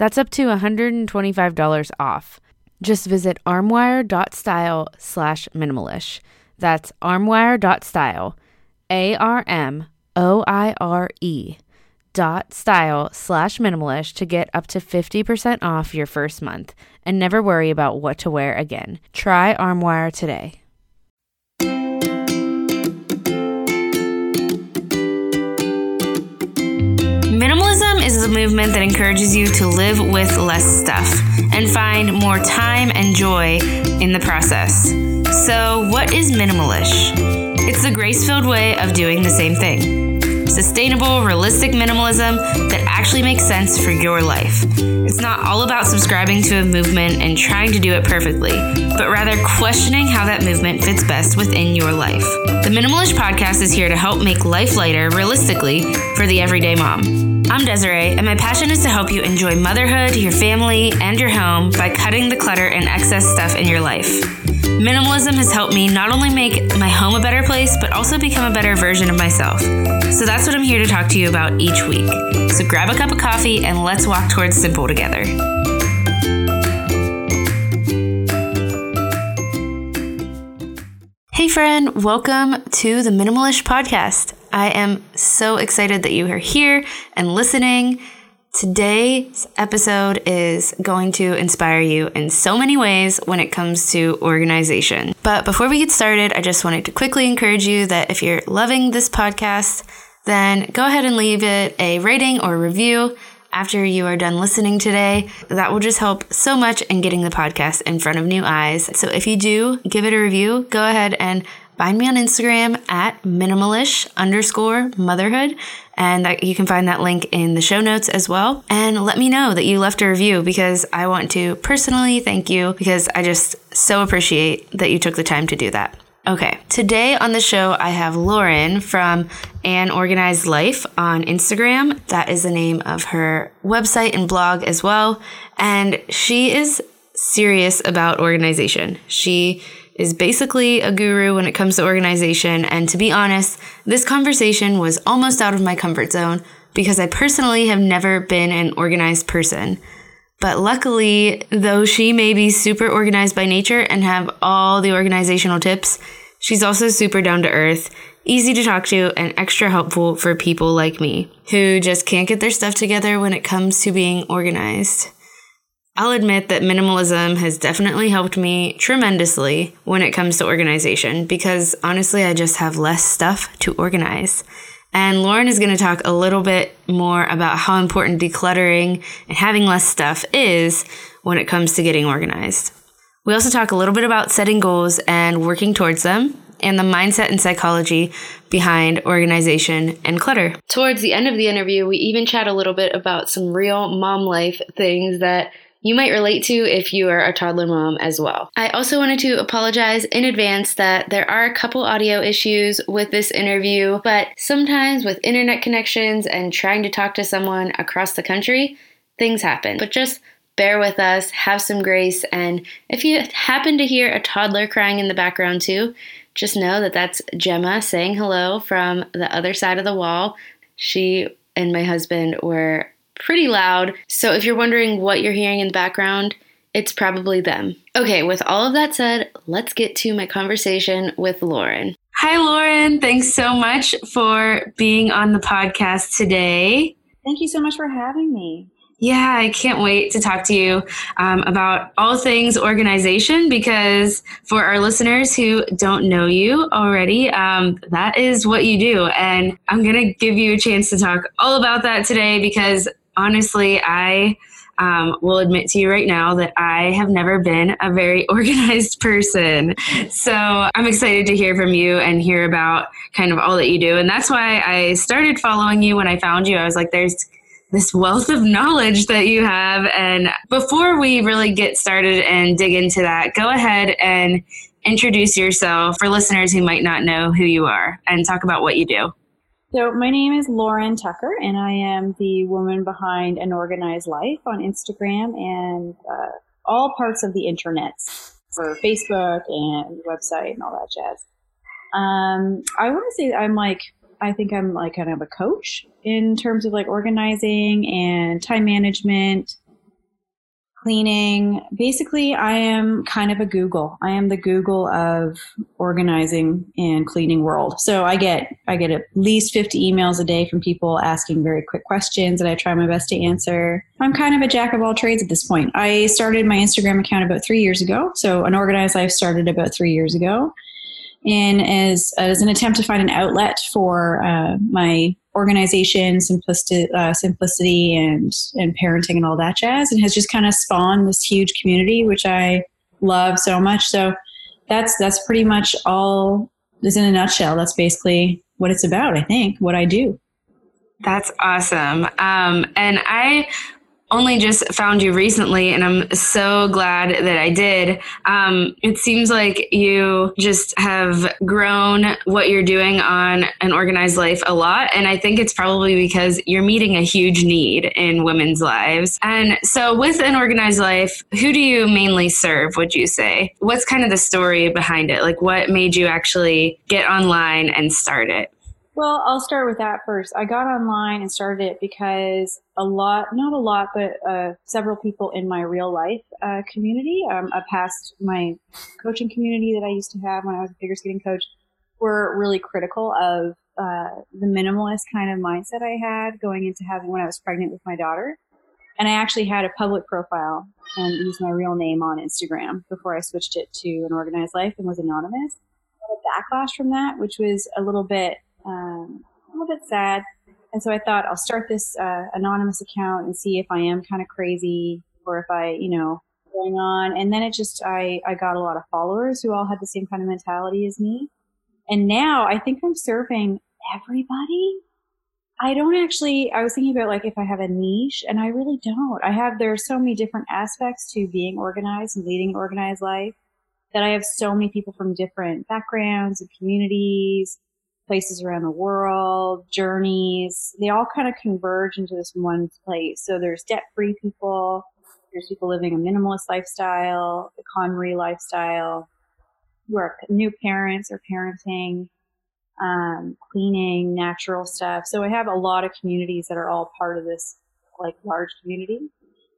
That's up to $125 off. Just visit armoire.style slash minimalish. That's armoire.style, A R M O I R E dot style slash minimalish to get up to 50% off your first month and never worry about what to wear again. Try Armoire today. Is a movement that encourages you to live with less stuff and find more time and joy in the process. So, what is minimalish? It's the grace filled way of doing the same thing sustainable, realistic minimalism that actually makes sense for your life. It's not all about subscribing to a movement and trying to do it perfectly, but rather questioning how that movement fits best within your life. The Minimalish podcast is here to help make life lighter realistically for the everyday mom. I'm Desiree, and my passion is to help you enjoy motherhood, your family, and your home by cutting the clutter and excess stuff in your life. Minimalism has helped me not only make my home a better place, but also become a better version of myself. So that's what I'm here to talk to you about each week. So grab a cup of coffee and let's walk towards simple together. Hey, friend, welcome to the Minimalish Podcast. I am so excited that you are here and listening. Today's episode is going to inspire you in so many ways when it comes to organization. But before we get started, I just wanted to quickly encourage you that if you're loving this podcast, then go ahead and leave it a rating or review after you are done listening today. That will just help so much in getting the podcast in front of new eyes. So if you do give it a review, go ahead and find me on Instagram at minimalish underscore motherhood and that you can find that link in the show notes as well. And let me know that you left a review because I want to personally thank you because I just so appreciate that you took the time to do that. Okay, today on the show, I have Lauren from An Organized Life on Instagram. That is the name of her website and blog as well. And she is serious about organization. She is basically a guru when it comes to organization. And to be honest, this conversation was almost out of my comfort zone because I personally have never been an organized person. But luckily, though she may be super organized by nature and have all the organizational tips, she's also super down to earth, easy to talk to, and extra helpful for people like me who just can't get their stuff together when it comes to being organized. I'll admit that minimalism has definitely helped me tremendously when it comes to organization because honestly, I just have less stuff to organize. And Lauren is going to talk a little bit more about how important decluttering and having less stuff is when it comes to getting organized. We also talk a little bit about setting goals and working towards them, and the mindset and psychology behind organization and clutter. Towards the end of the interview, we even chat a little bit about some real mom life things that you might relate to if you are a toddler mom as well. I also wanted to apologize in advance that there are a couple audio issues with this interview, but sometimes with internet connections and trying to talk to someone across the country, things happen. But just bear with us, have some grace, and if you happen to hear a toddler crying in the background too, just know that that's Gemma saying hello from the other side of the wall. She and my husband were pretty loud. So if you're wondering what you're hearing in the background, it's probably them. Okay, with all of that said, let's get to my conversation with Lauren. Hi, Lauren. Thanks so much for being on the podcast today. Thank you so much for having me. Yeah, I can't wait to talk to you um, about all things organization because for our listeners who don't know you already, um, that is what you do. And I'm going to give you a chance to talk all about that today because honestly, I um, will admit to you right now that I have never been a very organized person. So I'm excited to hear from you and hear about kind of all that you do. And that's why I started following you when I found you. I was like, there's this wealth of knowledge that you have. And before we really get started and dig into that, go ahead and introduce yourself for listeners who might not know who you are and talk about what you do. So, my name is Lauren Tucker, and I am the woman behind An Organized Life on Instagram and uh, all parts of the internet for Facebook and website and all that jazz. Um, I want to say I'm like, I think I'm like kind of a coach in terms of like organizing and time management cleaning. Basically, I am kind of a Google. I am the Google of organizing and cleaning world. So I get I get at least 50 emails a day from people asking very quick questions that I try my best to answer. I'm kind of a jack of all trades at this point. I started my Instagram account about 3 years ago. So an organized life started about 3 years ago. And as, as an attempt to find an outlet for uh, my organization, simplicity, uh, simplicity, and and parenting and all that jazz, and has just kind of spawned this huge community, which I love so much. So that's that's pretty much all. Is in a nutshell. That's basically what it's about. I think what I do. That's awesome. Um, and I only just found you recently, and I'm so glad that I did. Um, it seems like you just have grown what you're doing on an organized life a lot. And I think it's probably because you're meeting a huge need in women's lives. And so, with an organized life, who do you mainly serve, would you say? What's kind of the story behind it? Like, what made you actually get online and start it? Well, I'll start with that first. I got online and started it because a lot, not a lot, but uh, several people in my real life uh, community, um, a past my coaching community that I used to have when I was a figure skating coach, were really critical of uh, the minimalist kind of mindset I had going into having when I was pregnant with my daughter. And I actually had a public profile and used my real name on Instagram before I switched it to an organized life and was anonymous. a backlash from that, which was a little bit um, a little bit sad. And so I thought I'll start this uh, anonymous account and see if I am kind of crazy or if I, you know, going on. And then it just, I, I got a lot of followers who all had the same kind of mentality as me. And now I think I'm serving everybody. I don't actually, I was thinking about like if I have a niche and I really don't. I have, there are so many different aspects to being organized and leading an organized life that I have so many people from different backgrounds and communities places around the world, journeys, they all kind of converge into this one place. So there's debt free people, there's people living a minimalist lifestyle, the KonMari lifestyle, who are new parents or parenting, um, cleaning, natural stuff. So I have a lot of communities that are all part of this like large community.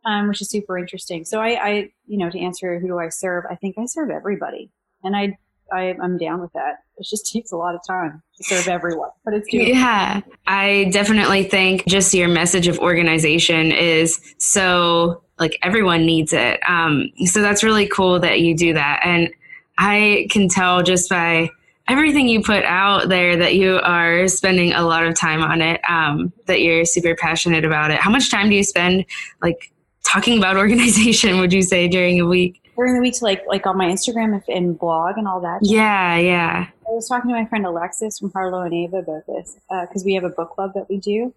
Um, which is super interesting. So I, I, you know, to answer who do I serve, I think I serve everybody. And I I, am down with that. It just takes a lot of time to serve everyone, but it's doable. Yeah, I definitely think just your message of organization is so like everyone needs it. Um, so that's really cool that you do that, and I can tell just by everything you put out there that you are spending a lot of time on it. Um, that you're super passionate about it. How much time do you spend like talking about organization? Would you say during a week? During the week to like like on my Instagram and blog and all that. Yeah, yeah. I was talking to my friend Alexis from Harlow and Ava about this because uh, we have a book club that we do,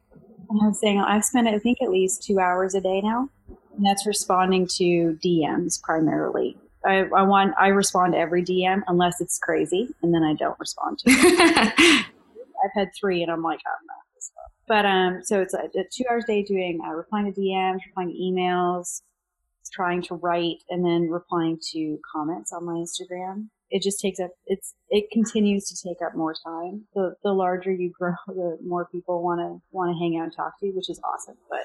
and I was saying I've spent I think at least two hours a day now, and that's responding to DMs primarily. I, I want I respond to every DM unless it's crazy, and then I don't respond to it. I've had three, and I'm like, I'm not. But um, so it's a, a two hours a day doing uh, replying to DMs, replying to emails, trying to write and then replying to comments on my Instagram. it just takes up it's it continues to take up more time. The the larger you grow, the more people want to want to hang out and talk to you, which is awesome. But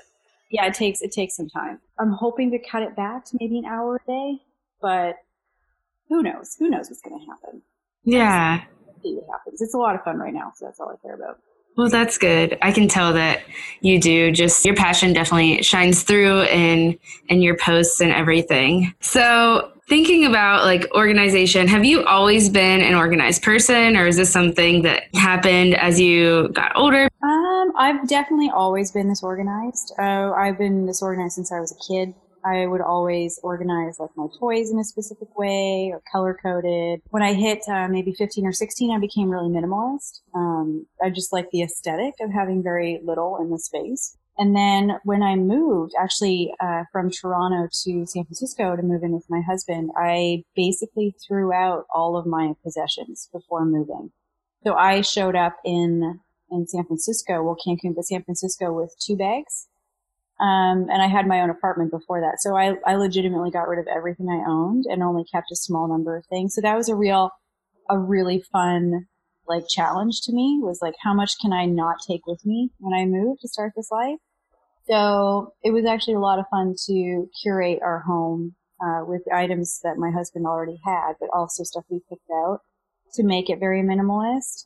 yeah, it takes it takes some time. I'm hoping to cut it back to maybe an hour a day, but who knows? Who knows what's going to happen? Yeah. See what happens. It's a lot of fun right now, so that's all I care about. Well, that's good. I can tell that you do. Just your passion definitely shines through in in your posts and everything. So, thinking about like organization, have you always been an organized person or is this something that happened as you got older? Um, I've definitely always been this organized. Uh, I've been this organized since I was a kid. I would always organize like my toys in a specific way or color coded. When I hit uh, maybe 15 or 16, I became really minimalist. Um, I just like the aesthetic of having very little in the space. And then when I moved, actually uh, from Toronto to San Francisco to move in with my husband, I basically threw out all of my possessions before moving. So I showed up in in San Francisco, well Cancun, but San Francisco with two bags um, and I had my own apartment before that. So I, I legitimately got rid of everything I owned and only kept a small number of things. So that was a real, a really fun, like challenge to me was like, how much can I not take with me when I move to start this life? So it was actually a lot of fun to curate our home uh, with items that my husband already had, but also stuff we picked out to make it very minimalist.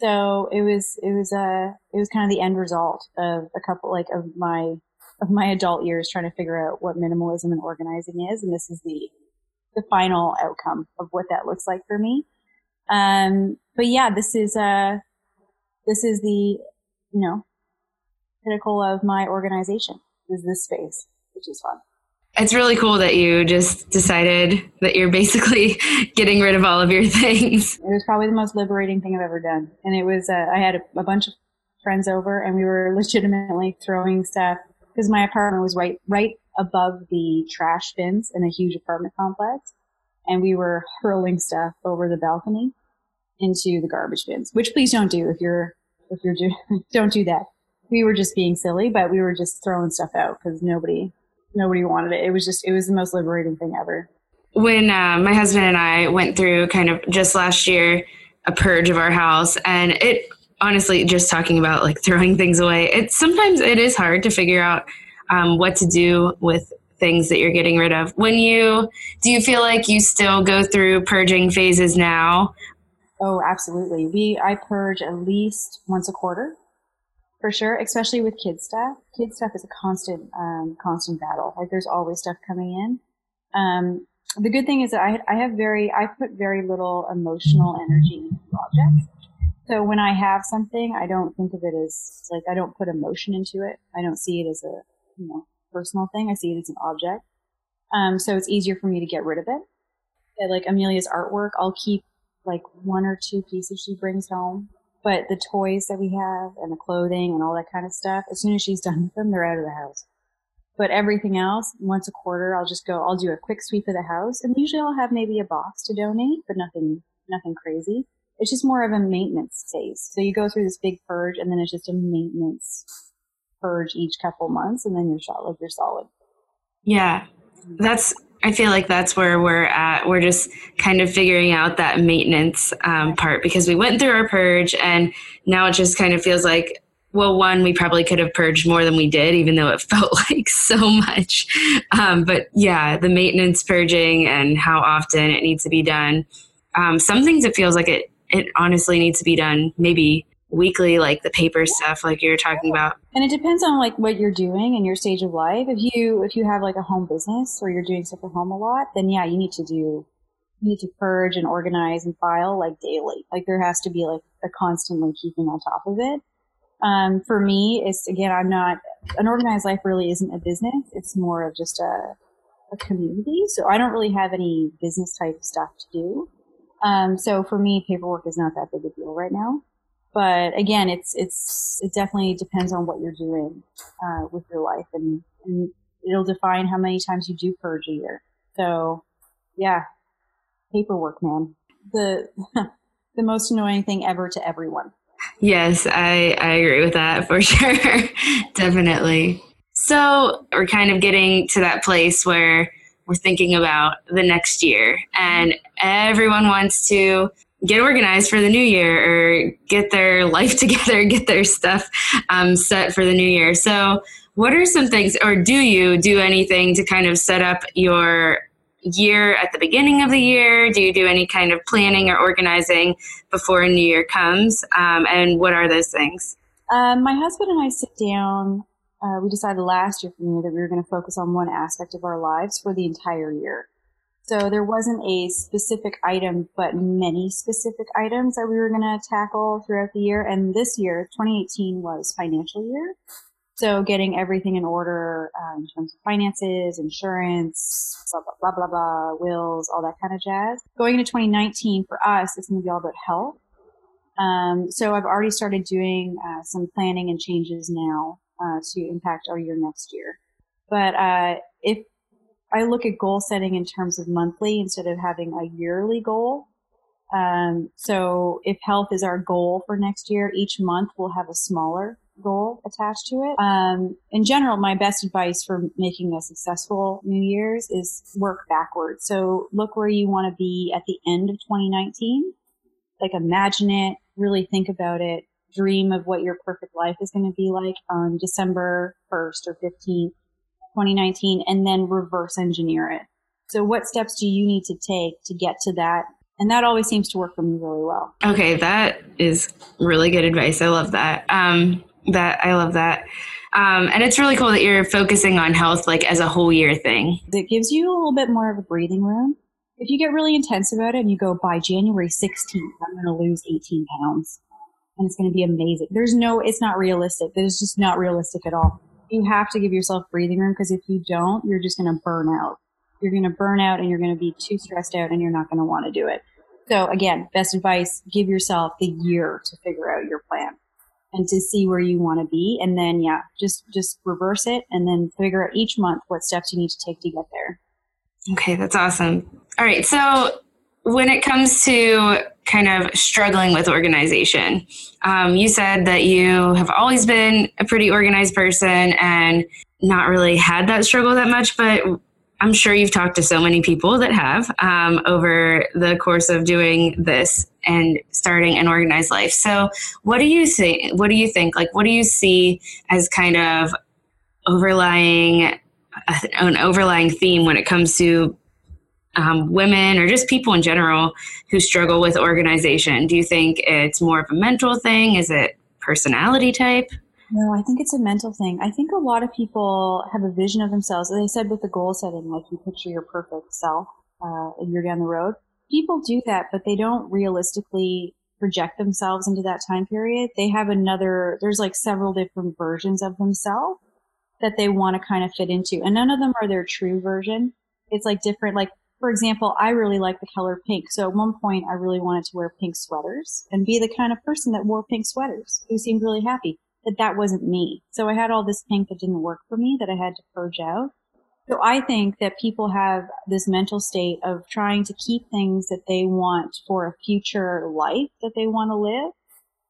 So it was it was a uh, it was kind of the end result of a couple like of my of my adult years trying to figure out what minimalism and organizing is, and this is the the final outcome of what that looks like for me. Um, but yeah, this is uh this is the you know pinnacle of my organization is this space, which is fun. It's really cool that you just decided that you're basically getting rid of all of your things. It was probably the most liberating thing I've ever done, and it was uh, I had a, a bunch of friends over, and we were legitimately throwing stuff because my apartment was right right above the trash bins in a huge apartment complex, and we were hurling stuff over the balcony into the garbage bins. Which please don't do if you're if you're do don't do that. We were just being silly, but we were just throwing stuff out because nobody nobody wanted it. It was just it was the most liberating thing ever. When uh, my husband and I went through kind of just last year a purge of our house, and it honestly just talking about like throwing things away it's sometimes it is hard to figure out um, what to do with things that you're getting rid of. When you do you feel like you still go through purging phases now? Oh absolutely. We i purge at least once a quarter for sure especially with kids stuff. Kids stuff is a constant um, constant battle. Like there's always stuff coming in. Um, the good thing is that I, I have very i put very little emotional energy into objects so when I have something, I don't think of it as like I don't put emotion into it. I don't see it as a you know personal thing. I see it as an object. Um, so it's easier for me to get rid of it. Like Amelia's artwork, I'll keep like one or two pieces she brings home. But the toys that we have and the clothing and all that kind of stuff, as soon as she's done with them, they're out of the house. But everything else, once a quarter, I'll just go, I'll do a quick sweep of the house. And usually I'll have maybe a box to donate, but nothing, nothing crazy it's just more of a maintenance phase. So you go through this big purge and then it's just a maintenance purge each couple months and then you're shot like you're solid. Yeah. That's I feel like that's where we're at. We're just kind of figuring out that maintenance um, part because we went through our purge and now it just kind of feels like well, one, we probably could have purged more than we did, even though it felt like so much. Um, but yeah, the maintenance purging and how often it needs to be done. Um, some things it feels like it it honestly needs to be done maybe weekly like the paper stuff like you're talking about. And it depends on like what you're doing and your stage of life. If you if you have like a home business or you're doing stuff at home a lot then yeah you need to do you need to purge and organize and file like daily. Like there has to be like a constantly keeping on top of it. Um, for me it's again i'm not an organized life really isn't a business. It's more of just a, a community. So i don't really have any business type stuff to do um, so for me, paperwork is not that big a deal right now. But again, it's it's it definitely depends on what you're doing uh, with your life, and, and it'll define how many times you do purge a year. So, yeah, paperwork, man, the the most annoying thing ever to everyone. Yes, I I agree with that for sure, definitely. So we're kind of getting to that place where we're thinking about the next year and everyone wants to get organized for the new year or get their life together, get their stuff um, set for the new year. So, what are some things, or do you do anything to kind of set up your year at the beginning of the year? Do you do any kind of planning or organizing before a new year comes? Um, and what are those things? Um, my husband and I sit down. Uh, we decided last year for me that we were going to focus on one aspect of our lives for the entire year. So there wasn't a specific item, but many specific items that we were going to tackle throughout the year. And this year, 2018 was financial year. So getting everything in order uh, in terms of finances, insurance, blah, blah, blah, blah, blah, wills, all that kind of jazz. Going into 2019 for us, it's going to be all about health. Um, so I've already started doing uh, some planning and changes now uh, to impact our year next year. But uh, if I look at goal setting in terms of monthly instead of having a yearly goal. Um, so if health is our goal for next year, each month we'll have a smaller goal attached to it. Um, in general, my best advice for making a successful New Year's is work backwards. So look where you want to be at the end of 2019. Like imagine it, really think about it, dream of what your perfect life is going to be like on December 1st or 15th 2019 and then reverse engineer it. So what steps do you need to take to get to that? And that always seems to work for me really well. Okay, that is really good advice. I love that. Um, that I love that. Um, and it's really cool that you're focusing on health like as a whole year thing. It gives you a little bit more of a breathing room. If you get really intense about it and you go by January 16th, I'm going to lose 18 pounds and it's going to be amazing. There's no, it's not realistic. It's just not realistic at all you have to give yourself breathing room because if you don't, you're just going to burn out. You're going to burn out and you're going to be too stressed out and you're not going to want to do it. So again, best advice, give yourself the year to figure out your plan and to see where you want to be. And then, yeah, just, just reverse it and then figure out each month what steps you need to take to get there. Okay. That's awesome. All right. So when it comes to kind of struggling with organization. Um, you said that you have always been a pretty organized person and not really had that struggle that much, but I'm sure you've talked to so many people that have um, over the course of doing this and starting an organized life. So, what do you think? What do you think? Like, what do you see as kind of overlying an overlying theme when it comes to um, women or just people in general who struggle with organization? Do you think it's more of a mental thing? Is it personality type? No, I think it's a mental thing. I think a lot of people have a vision of themselves. As I said with the goal setting, like you picture your perfect self uh, a year down the road. People do that, but they don't realistically project themselves into that time period. They have another, there's like several different versions of themselves that they want to kind of fit into. And none of them are their true version. It's like different, like for example, I really like the color pink. So at one point, I really wanted to wear pink sweaters and be the kind of person that wore pink sweaters who seemed really happy. But that wasn't me. So I had all this pink that didn't work for me that I had to purge out. So I think that people have this mental state of trying to keep things that they want for a future life that they want to live,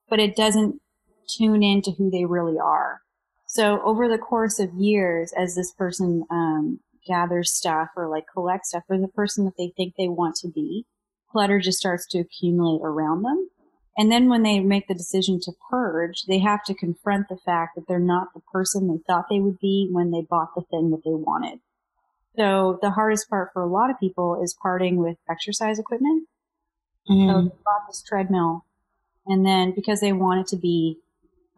but it doesn't tune into who they really are. So over the course of years, as this person um, gather stuff or like collect stuff for the person that they think they want to be, clutter just starts to accumulate around them. And then when they make the decision to purge, they have to confront the fact that they're not the person they thought they would be when they bought the thing that they wanted. So the hardest part for a lot of people is parting with exercise equipment. Mm. So they bought this treadmill and then because they wanted to be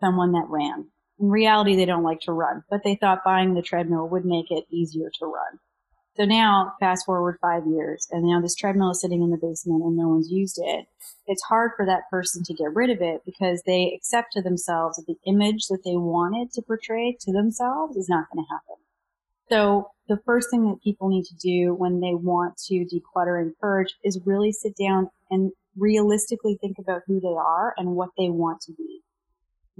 someone that ran in reality, they don't like to run, but they thought buying the treadmill would make it easier to run. So now, fast forward five years, and now this treadmill is sitting in the basement and no one's used it. It's hard for that person to get rid of it because they accept to themselves that the image that they wanted to portray to themselves is not going to happen. So the first thing that people need to do when they want to declutter and purge is really sit down and realistically think about who they are and what they want to be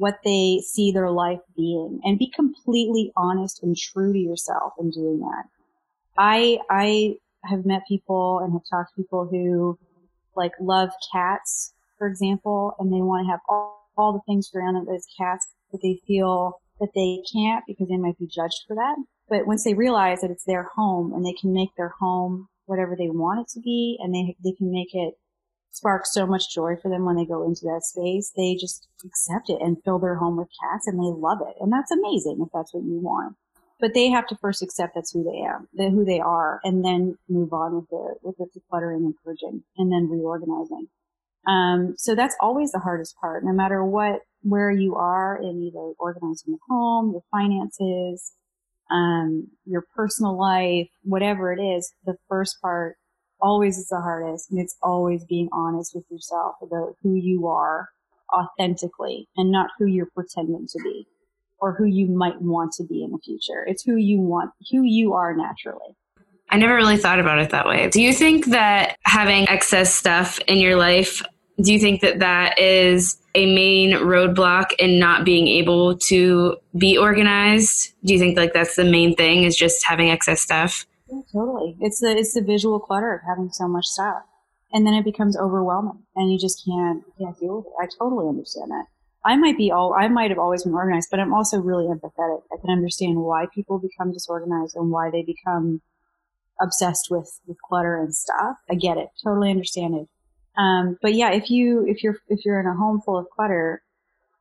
what they see their life being and be completely honest and true to yourself in doing that. I, I have met people and have talked to people who like love cats, for example, and they want to have all, all the things around them as cats, but they feel that they can't because they might be judged for that. But once they realize that it's their home and they can make their home whatever they want it to be and they, they can make it spark so much joy for them when they go into that space, they just accept it and fill their home with cats and they love it. And that's amazing if that's what you want. But they have to first accept that's who they are, who they are, and then move on with the with the decluttering and purging, and then reorganizing. Um, so that's always the hardest part, no matter what where you are in either organizing the home, your finances, um, your personal life, whatever it is. The first part always is the hardest, and it's always being honest with yourself about who you are authentically, and not who you're pretending to be or who you might want to be in the future. It's who you want, who you are naturally. I never really thought about it that way. Do you think that having excess stuff in your life, do you think that that is a main roadblock in not being able to be organized? Do you think like that's the main thing is just having excess stuff? Totally. It's the it's the visual clutter of having so much stuff. And then it becomes overwhelming and you just can't can't deal with it. I totally understand that. I might be all, I might have always been organized, but I'm also really empathetic. I can understand why people become disorganized and why they become obsessed with, with clutter and stuff. I get it. Totally understand it. Um, but yeah, if you, if you're, if you're in a home full of clutter,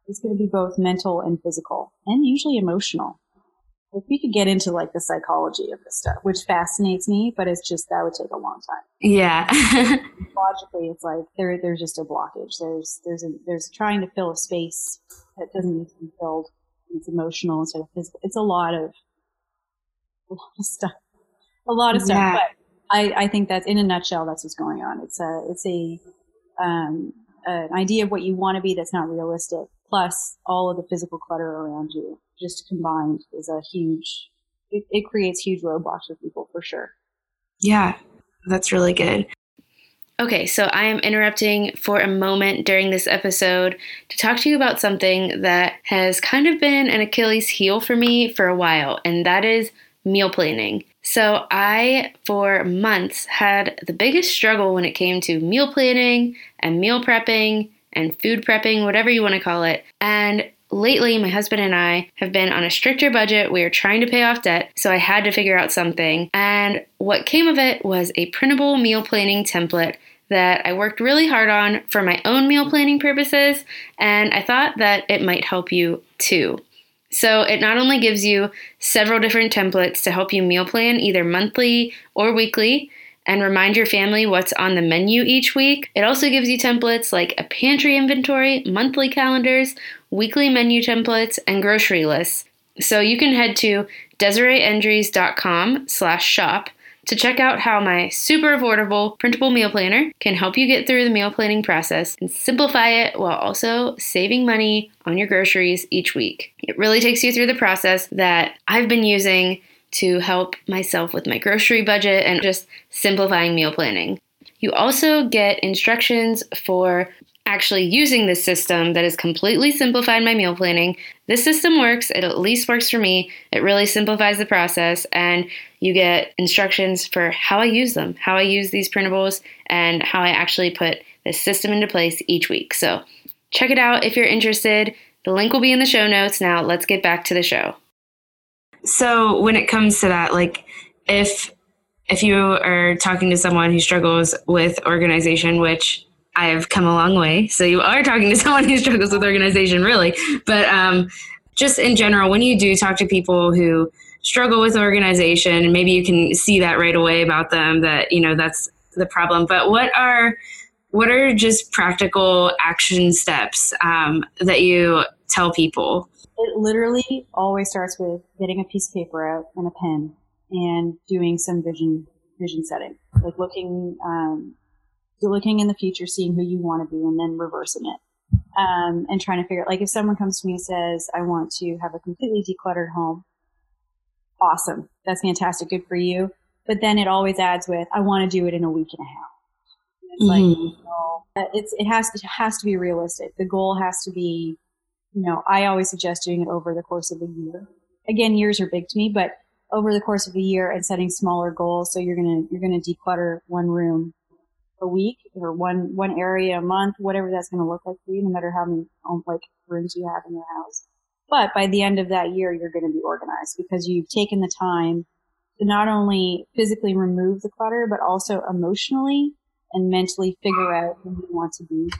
it's going to be both mental and physical and usually emotional if we could get into like the psychology of this stuff, which fascinates me, but it's just that would take a long time. Yeah. Logically, it's like there there's just a blockage. There's there's a, there's trying to fill a space that doesn't need to be filled. It's emotional instead of physical. It's a lot of a lot of stuff. A lot of stuff. Yeah. But I I think that's in a nutshell. That's what's going on. It's a it's a um an idea of what you want to be that's not realistic plus all of the physical clutter around you just combined is a huge it, it creates huge roadblocks for people for sure yeah that's really good Okay, so I am interrupting for a moment during this episode to talk to you about something that has kind of been an Achilles heel for me for a while, and that is meal planning. So, I, for months, had the biggest struggle when it came to meal planning and meal prepping and food prepping, whatever you want to call it. And lately, my husband and I have been on a stricter budget. We are trying to pay off debt, so I had to figure out something. And what came of it was a printable meal planning template that I worked really hard on for my own meal planning purposes, and I thought that it might help you too. So, it not only gives you several different templates to help you meal plan either monthly or weekly, and remind your family what's on the menu each week. It also gives you templates like a pantry inventory, monthly calendars, weekly menu templates, and grocery lists. So you can head to DesireeEndries.com slash shop to check out how my super affordable printable meal planner can help you get through the meal planning process and simplify it while also saving money on your groceries each week. It really takes you through the process that I've been using to help myself with my grocery budget and just simplifying meal planning. You also get instructions for actually using this system that has completely simplified my meal planning. This system works, it at least works for me. It really simplifies the process, and you get instructions for how I use them, how I use these printables, and how I actually put this system into place each week. So check it out if you're interested. The link will be in the show notes. Now, let's get back to the show. So when it comes to that, like if if you are talking to someone who struggles with organization, which I have come a long way, so you are talking to someone who struggles with organization, really. But um, just in general, when you do talk to people who struggle with organization, maybe you can see that right away about them that you know that's the problem. But what are what are just practical action steps um, that you tell people it literally always starts with getting a piece of paper out and a pen and doing some vision vision setting, like looking um, looking in the future, seeing who you want to be, and then reversing it. Um, and trying to figure out, like, if someone comes to me and says, "I want to have a completely decluttered home," awesome, that's fantastic, good for you. But then it always adds with, "I want to do it in a week and a half." It's mm-hmm. like, you know, it's it has to, it has to be realistic. The goal has to be you know, I always suggest doing it over the course of a year. Again, years are big to me, but over the course of a year and setting smaller goals. So you're gonna you're gonna declutter one room a week or one one area a month, whatever that's gonna look like for you, no matter how many like rooms you have in your house. But by the end of that year, you're going to be organized because you've taken the time to not only physically remove the clutter, but also emotionally and mentally figure out who you want to be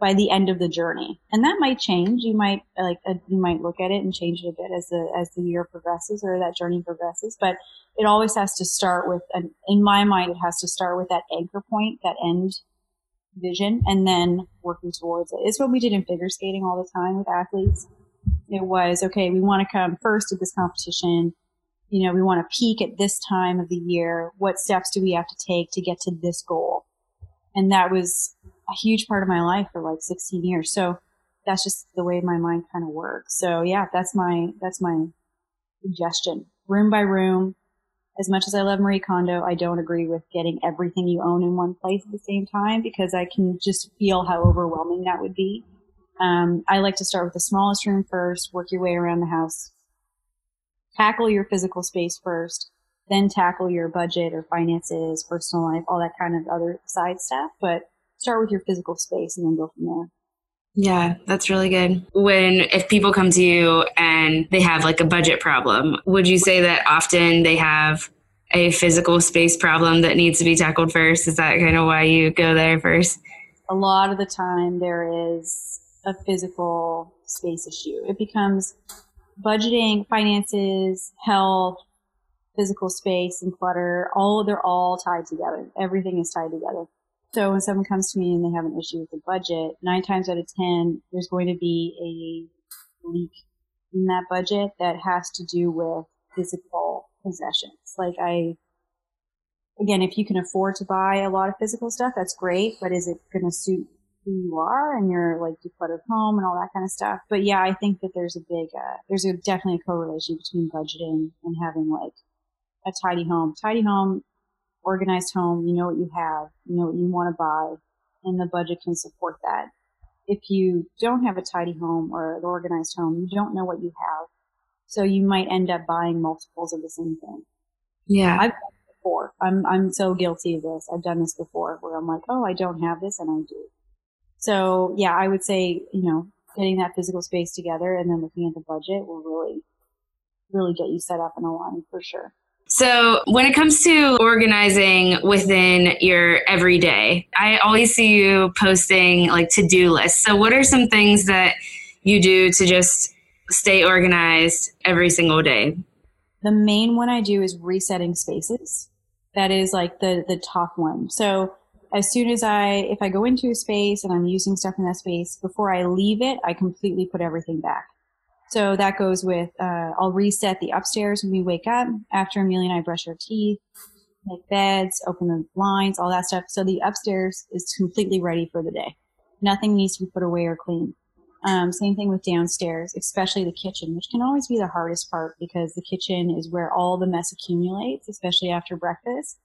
by the end of the journey. And that might change. You might like uh, you might look at it and change it a bit as the as the year progresses or that journey progresses. But it always has to start with, an, in my mind, it has to start with that anchor point, that end vision, and then working towards it. It's what we did in figure skating all the time with athletes. It was okay. We want to come first at this competition. You know, we want to peak at this time of the year. What steps do we have to take to get to this goal? And that was a huge part of my life for like 16 years. So that's just the way my mind kind of works. So yeah, that's my, that's my suggestion. Room by room. As much as I love Marie Kondo, I don't agree with getting everything you own in one place at the same time because I can just feel how overwhelming that would be. Um, I like to start with the smallest room first, work your way around the house, tackle your physical space first, then tackle your budget or finances, personal life, all that kind of other side stuff. But start with your physical space and then go from there. Yeah, that's really good. When if people come to you and they have like a budget problem, would you say that often they have a physical space problem that needs to be tackled first? Is that kind of why you go there first? A lot of the time there is a physical space issue. It becomes budgeting, finances, health, physical space and clutter, all they're all tied together. Everything is tied together. So when someone comes to me and they have an issue with the budget, nine times out of ten, there's going to be a leak in that budget that has to do with physical possessions. Like I, again, if you can afford to buy a lot of physical stuff, that's great, but is it going to suit who you are and your like decluttered home and all that kind of stuff? But yeah, I think that there's a big, uh, there's a definitely a correlation between budgeting and having like a tidy home. Tidy home, organized home, you know what you have, you know what you want to buy, and the budget can support that. If you don't have a tidy home or an organized home, you don't know what you have. So you might end up buying multiples of the same thing. Yeah. I've done it before. I'm, I'm so guilty of this. I've done this before where I'm like, oh, I don't have this and I do. So yeah, I would say, you know, getting that physical space together and then looking at the budget will really, really get you set up in a line for sure. So, when it comes to organizing within your everyday, I always see you posting like to do lists. So, what are some things that you do to just stay organized every single day? The main one I do is resetting spaces. That is like the the top one. So, as soon as I if I go into a space and I'm using stuff in that space, before I leave it, I completely put everything back. So that goes with, uh, I'll reset the upstairs when we wake up after Amelia and I brush our teeth, make beds, open the blinds, all that stuff. So the upstairs is completely ready for the day. Nothing needs to be put away or cleaned. Um, same thing with downstairs, especially the kitchen, which can always be the hardest part because the kitchen is where all the mess accumulates, especially after breakfast.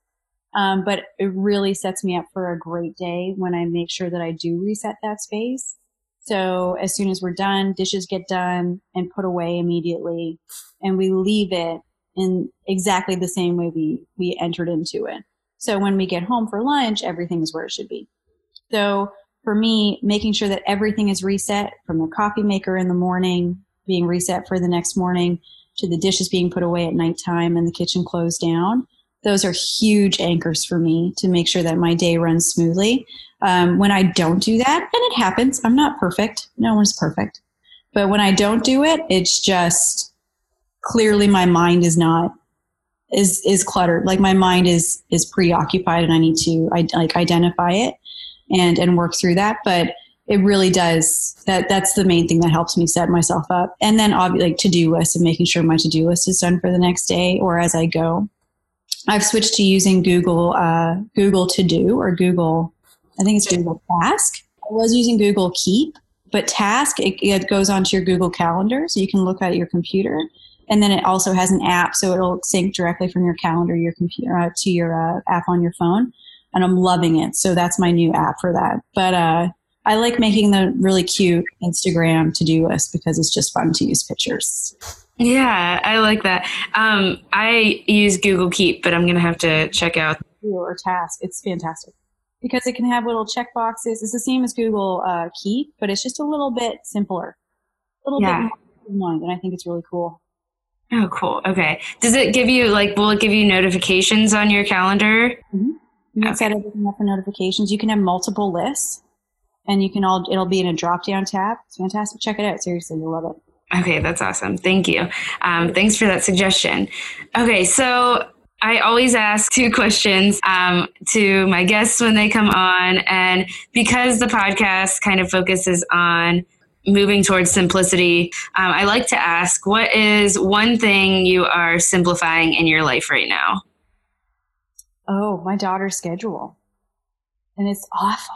Um, but it really sets me up for a great day when I make sure that I do reset that space so as soon as we're done, dishes get done and put away immediately and we leave it in exactly the same way we, we entered into it. So when we get home for lunch, everything is where it should be. So for me, making sure that everything is reset from the coffee maker in the morning being reset for the next morning to the dishes being put away at nighttime and the kitchen closed down. Those are huge anchors for me to make sure that my day runs smoothly. Um, when I don't do that, and it happens, I'm not perfect. No one's perfect. But when I don't do it, it's just clearly my mind is not is is cluttered. Like my mind is is preoccupied, and I need to I, like identify it and and work through that. But it really does that that's the main thing that helps me set myself up and then obviously like to-do list and making sure my to-do list is done for the next day or as i go i've switched to using google uh, google to do or google I think it's Google Task. I was using Google Keep, but Task, it, it goes onto your Google Calendar, so you can look at your computer. And then it also has an app, so it'll sync directly from your calendar, your computer, uh, to your uh, app on your phone. And I'm loving it. So that's my new app for that. But uh, I like making the really cute Instagram to do list because it's just fun to use pictures. Yeah, I like that. Um, I use Google Keep, but I'm going to have to check out. Or Task. It's fantastic because it can have little check boxes. It's the same as Google uh, Keep, but it's just a little bit simpler, a little yeah. bit mind, and I think it's really cool. Oh, cool. Okay. Does it give you like? Will it give you notifications on your calendar? Mm-hmm. You can okay. set everything up for notifications. You can have multiple lists, and you can all. It'll be in a drop down tab. It's fantastic. Check it out. Seriously, you'll love it. Okay, that's awesome. Thank you. Um, thanks for that suggestion. Okay, so I always ask two questions um, to my guests when they come on. And because the podcast kind of focuses on moving towards simplicity, um, I like to ask what is one thing you are simplifying in your life right now? Oh, my daughter's schedule. And it's awful.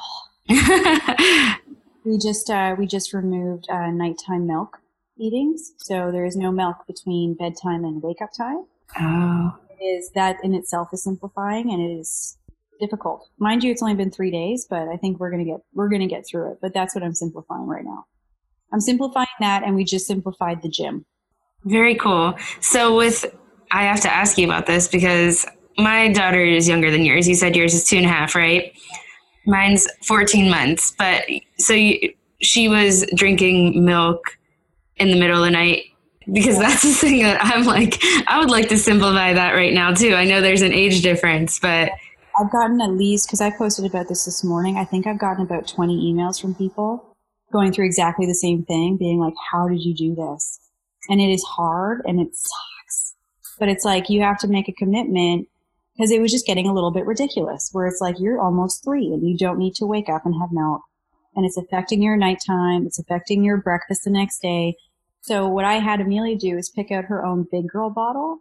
we just uh, we just removed uh, nighttime milk eatings, so there is no milk between bedtime and wake up time. Oh, is that in itself is simplifying, and it is difficult. Mind you, it's only been three days, but I think we're gonna get we're gonna get through it. But that's what I'm simplifying right now. I'm simplifying that, and we just simplified the gym. Very cool. So, with I have to ask you about this because my daughter is younger than yours. You said yours is two and a half, right? Mine's 14 months. But so you, she was drinking milk in the middle of the night because that's the thing that I'm like, I would like to simplify that right now too. I know there's an age difference, but. I've gotten at least, because I posted about this this morning, I think I've gotten about 20 emails from people going through exactly the same thing, being like, how did you do this? And it is hard and it sucks. But it's like you have to make a commitment because it was just getting a little bit ridiculous where it's like you're almost three and you don't need to wake up and have milk. And it's affecting your nighttime. It's affecting your breakfast the next day. So what I had Amelia do is pick out her own big girl bottle.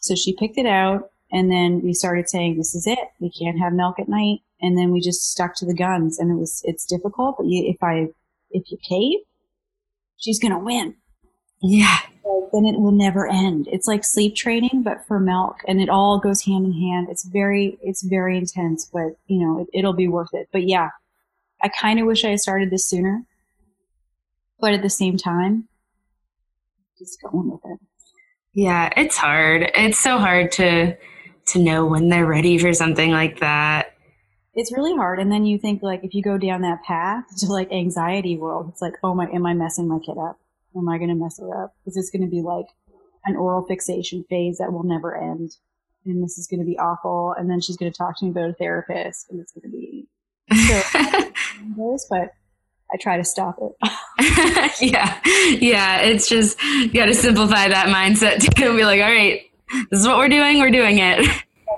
So she picked it out and then we started saying, this is it. We can't have milk at night. And then we just stuck to the guns and it was it's difficult but you, if i if you cave she's gonna win. Yeah. So then it will never end. It's like sleep training but for milk and it all goes hand in hand. It's very it's very intense but you know it, it'll be worth it. But yeah i kind of wish i had started this sooner but at the same time just going with it yeah it's hard it's so hard to to know when they're ready for something like that it's really hard. And then you think like if you go down that path to like anxiety world, it's like, oh my, am I messing my kid up? Am I going to mess her up? Is this going to be like an oral fixation phase that will never end? And this is going to be awful. And then she's going to talk to me about a therapist, and it's going to be so. but I try to stop it. yeah, yeah. It's just you got to simplify that mindset to be like, all right, this is what we're doing. We're doing it.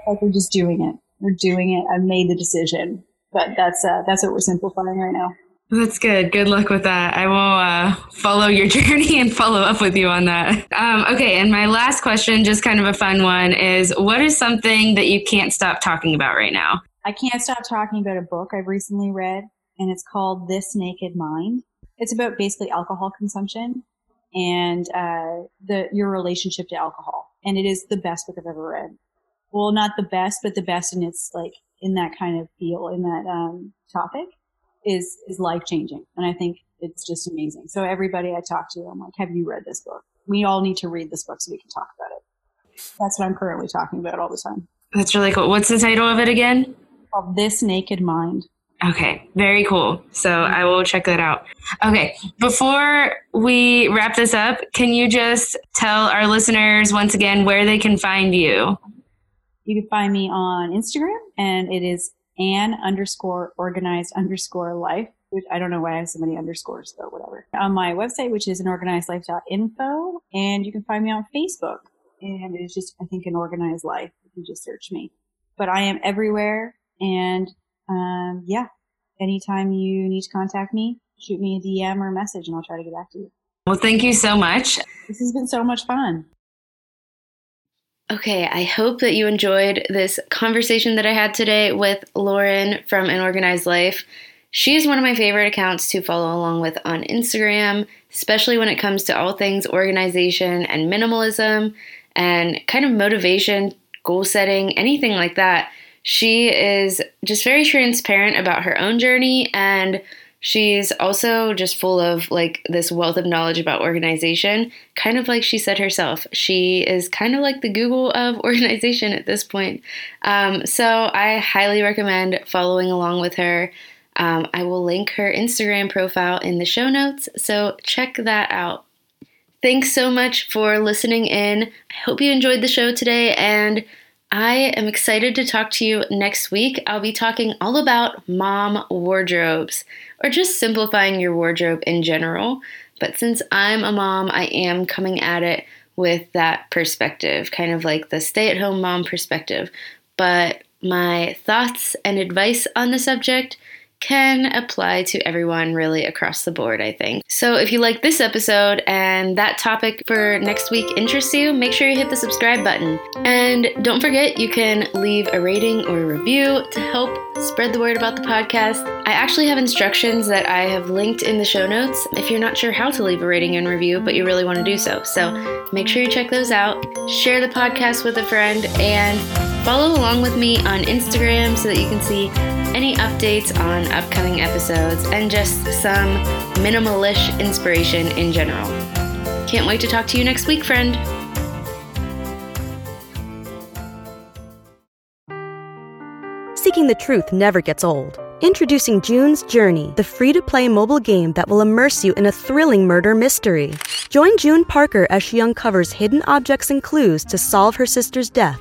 Like we're just doing it we're doing it. I've made the decision, but that's uh, that's what we're simplifying right now. That's good. Good luck with that. I will uh, follow your journey and follow up with you on that. Um, okay, and my last question, just kind of a fun one, is what is something that you can't stop talking about right now? I can't stop talking about a book I've recently read, and it's called This Naked Mind. It's about basically alcohol consumption and uh, the your relationship to alcohol, and it is the best book I've ever read well, not the best, but the best in its like in that kind of feel in that um, topic is is life changing, and I think it's just amazing. So everybody I talk to, I'm like, have you read this book? We all need to read this book so we can talk about it. That's what I'm currently talking about all the time. That's really cool. What's the title of it again? Called This Naked Mind. Okay, very cool. So I will check that out. Okay, before we wrap this up, can you just tell our listeners once again where they can find you? You can find me on Instagram and it is An underscore organized underscore life. Which I don't know why I have so many underscores, but whatever. On my website, which is anorganizedlife.info, and you can find me on Facebook. And it's just, I think, an organized life if you just search me. But I am everywhere. And um, yeah, anytime you need to contact me, shoot me a DM or a message and I'll try to get back to you. Well, thank you so much. This has been so much fun. Okay, I hope that you enjoyed this conversation that I had today with Lauren from An Organized Life. She is one of my favorite accounts to follow along with on Instagram, especially when it comes to all things organization and minimalism and kind of motivation, goal setting, anything like that. She is just very transparent about her own journey and She's also just full of like this wealth of knowledge about organization, kind of like she said herself. She is kind of like the Google of organization at this point. Um, so I highly recommend following along with her. Um, I will link her Instagram profile in the show notes, so check that out. Thanks so much for listening in. I hope you enjoyed the show today, and I am excited to talk to you next week. I'll be talking all about mom wardrobes or just simplifying your wardrobe in general. But since I'm a mom, I am coming at it with that perspective, kind of like the stay at home mom perspective. But my thoughts and advice on the subject can apply to everyone really across the board, I think. So if you like this episode and that topic for next week interests you, make sure you hit the subscribe button. And don't forget, you can leave a rating or a review to help spread the word about the podcast. I actually have instructions that I have linked in the show notes if you're not sure how to leave a rating and review, but you really want to do so. So make sure you check those out, share the podcast with a friend, and follow along with me on Instagram so that you can see any updates on upcoming episodes, and just some minimalish inspiration in general. Can't wait to talk to you next week, friend. Seeking the truth never gets old. Introducing June's Journey, the free to play mobile game that will immerse you in a thrilling murder mystery. Join June Parker as she uncovers hidden objects and clues to solve her sister's death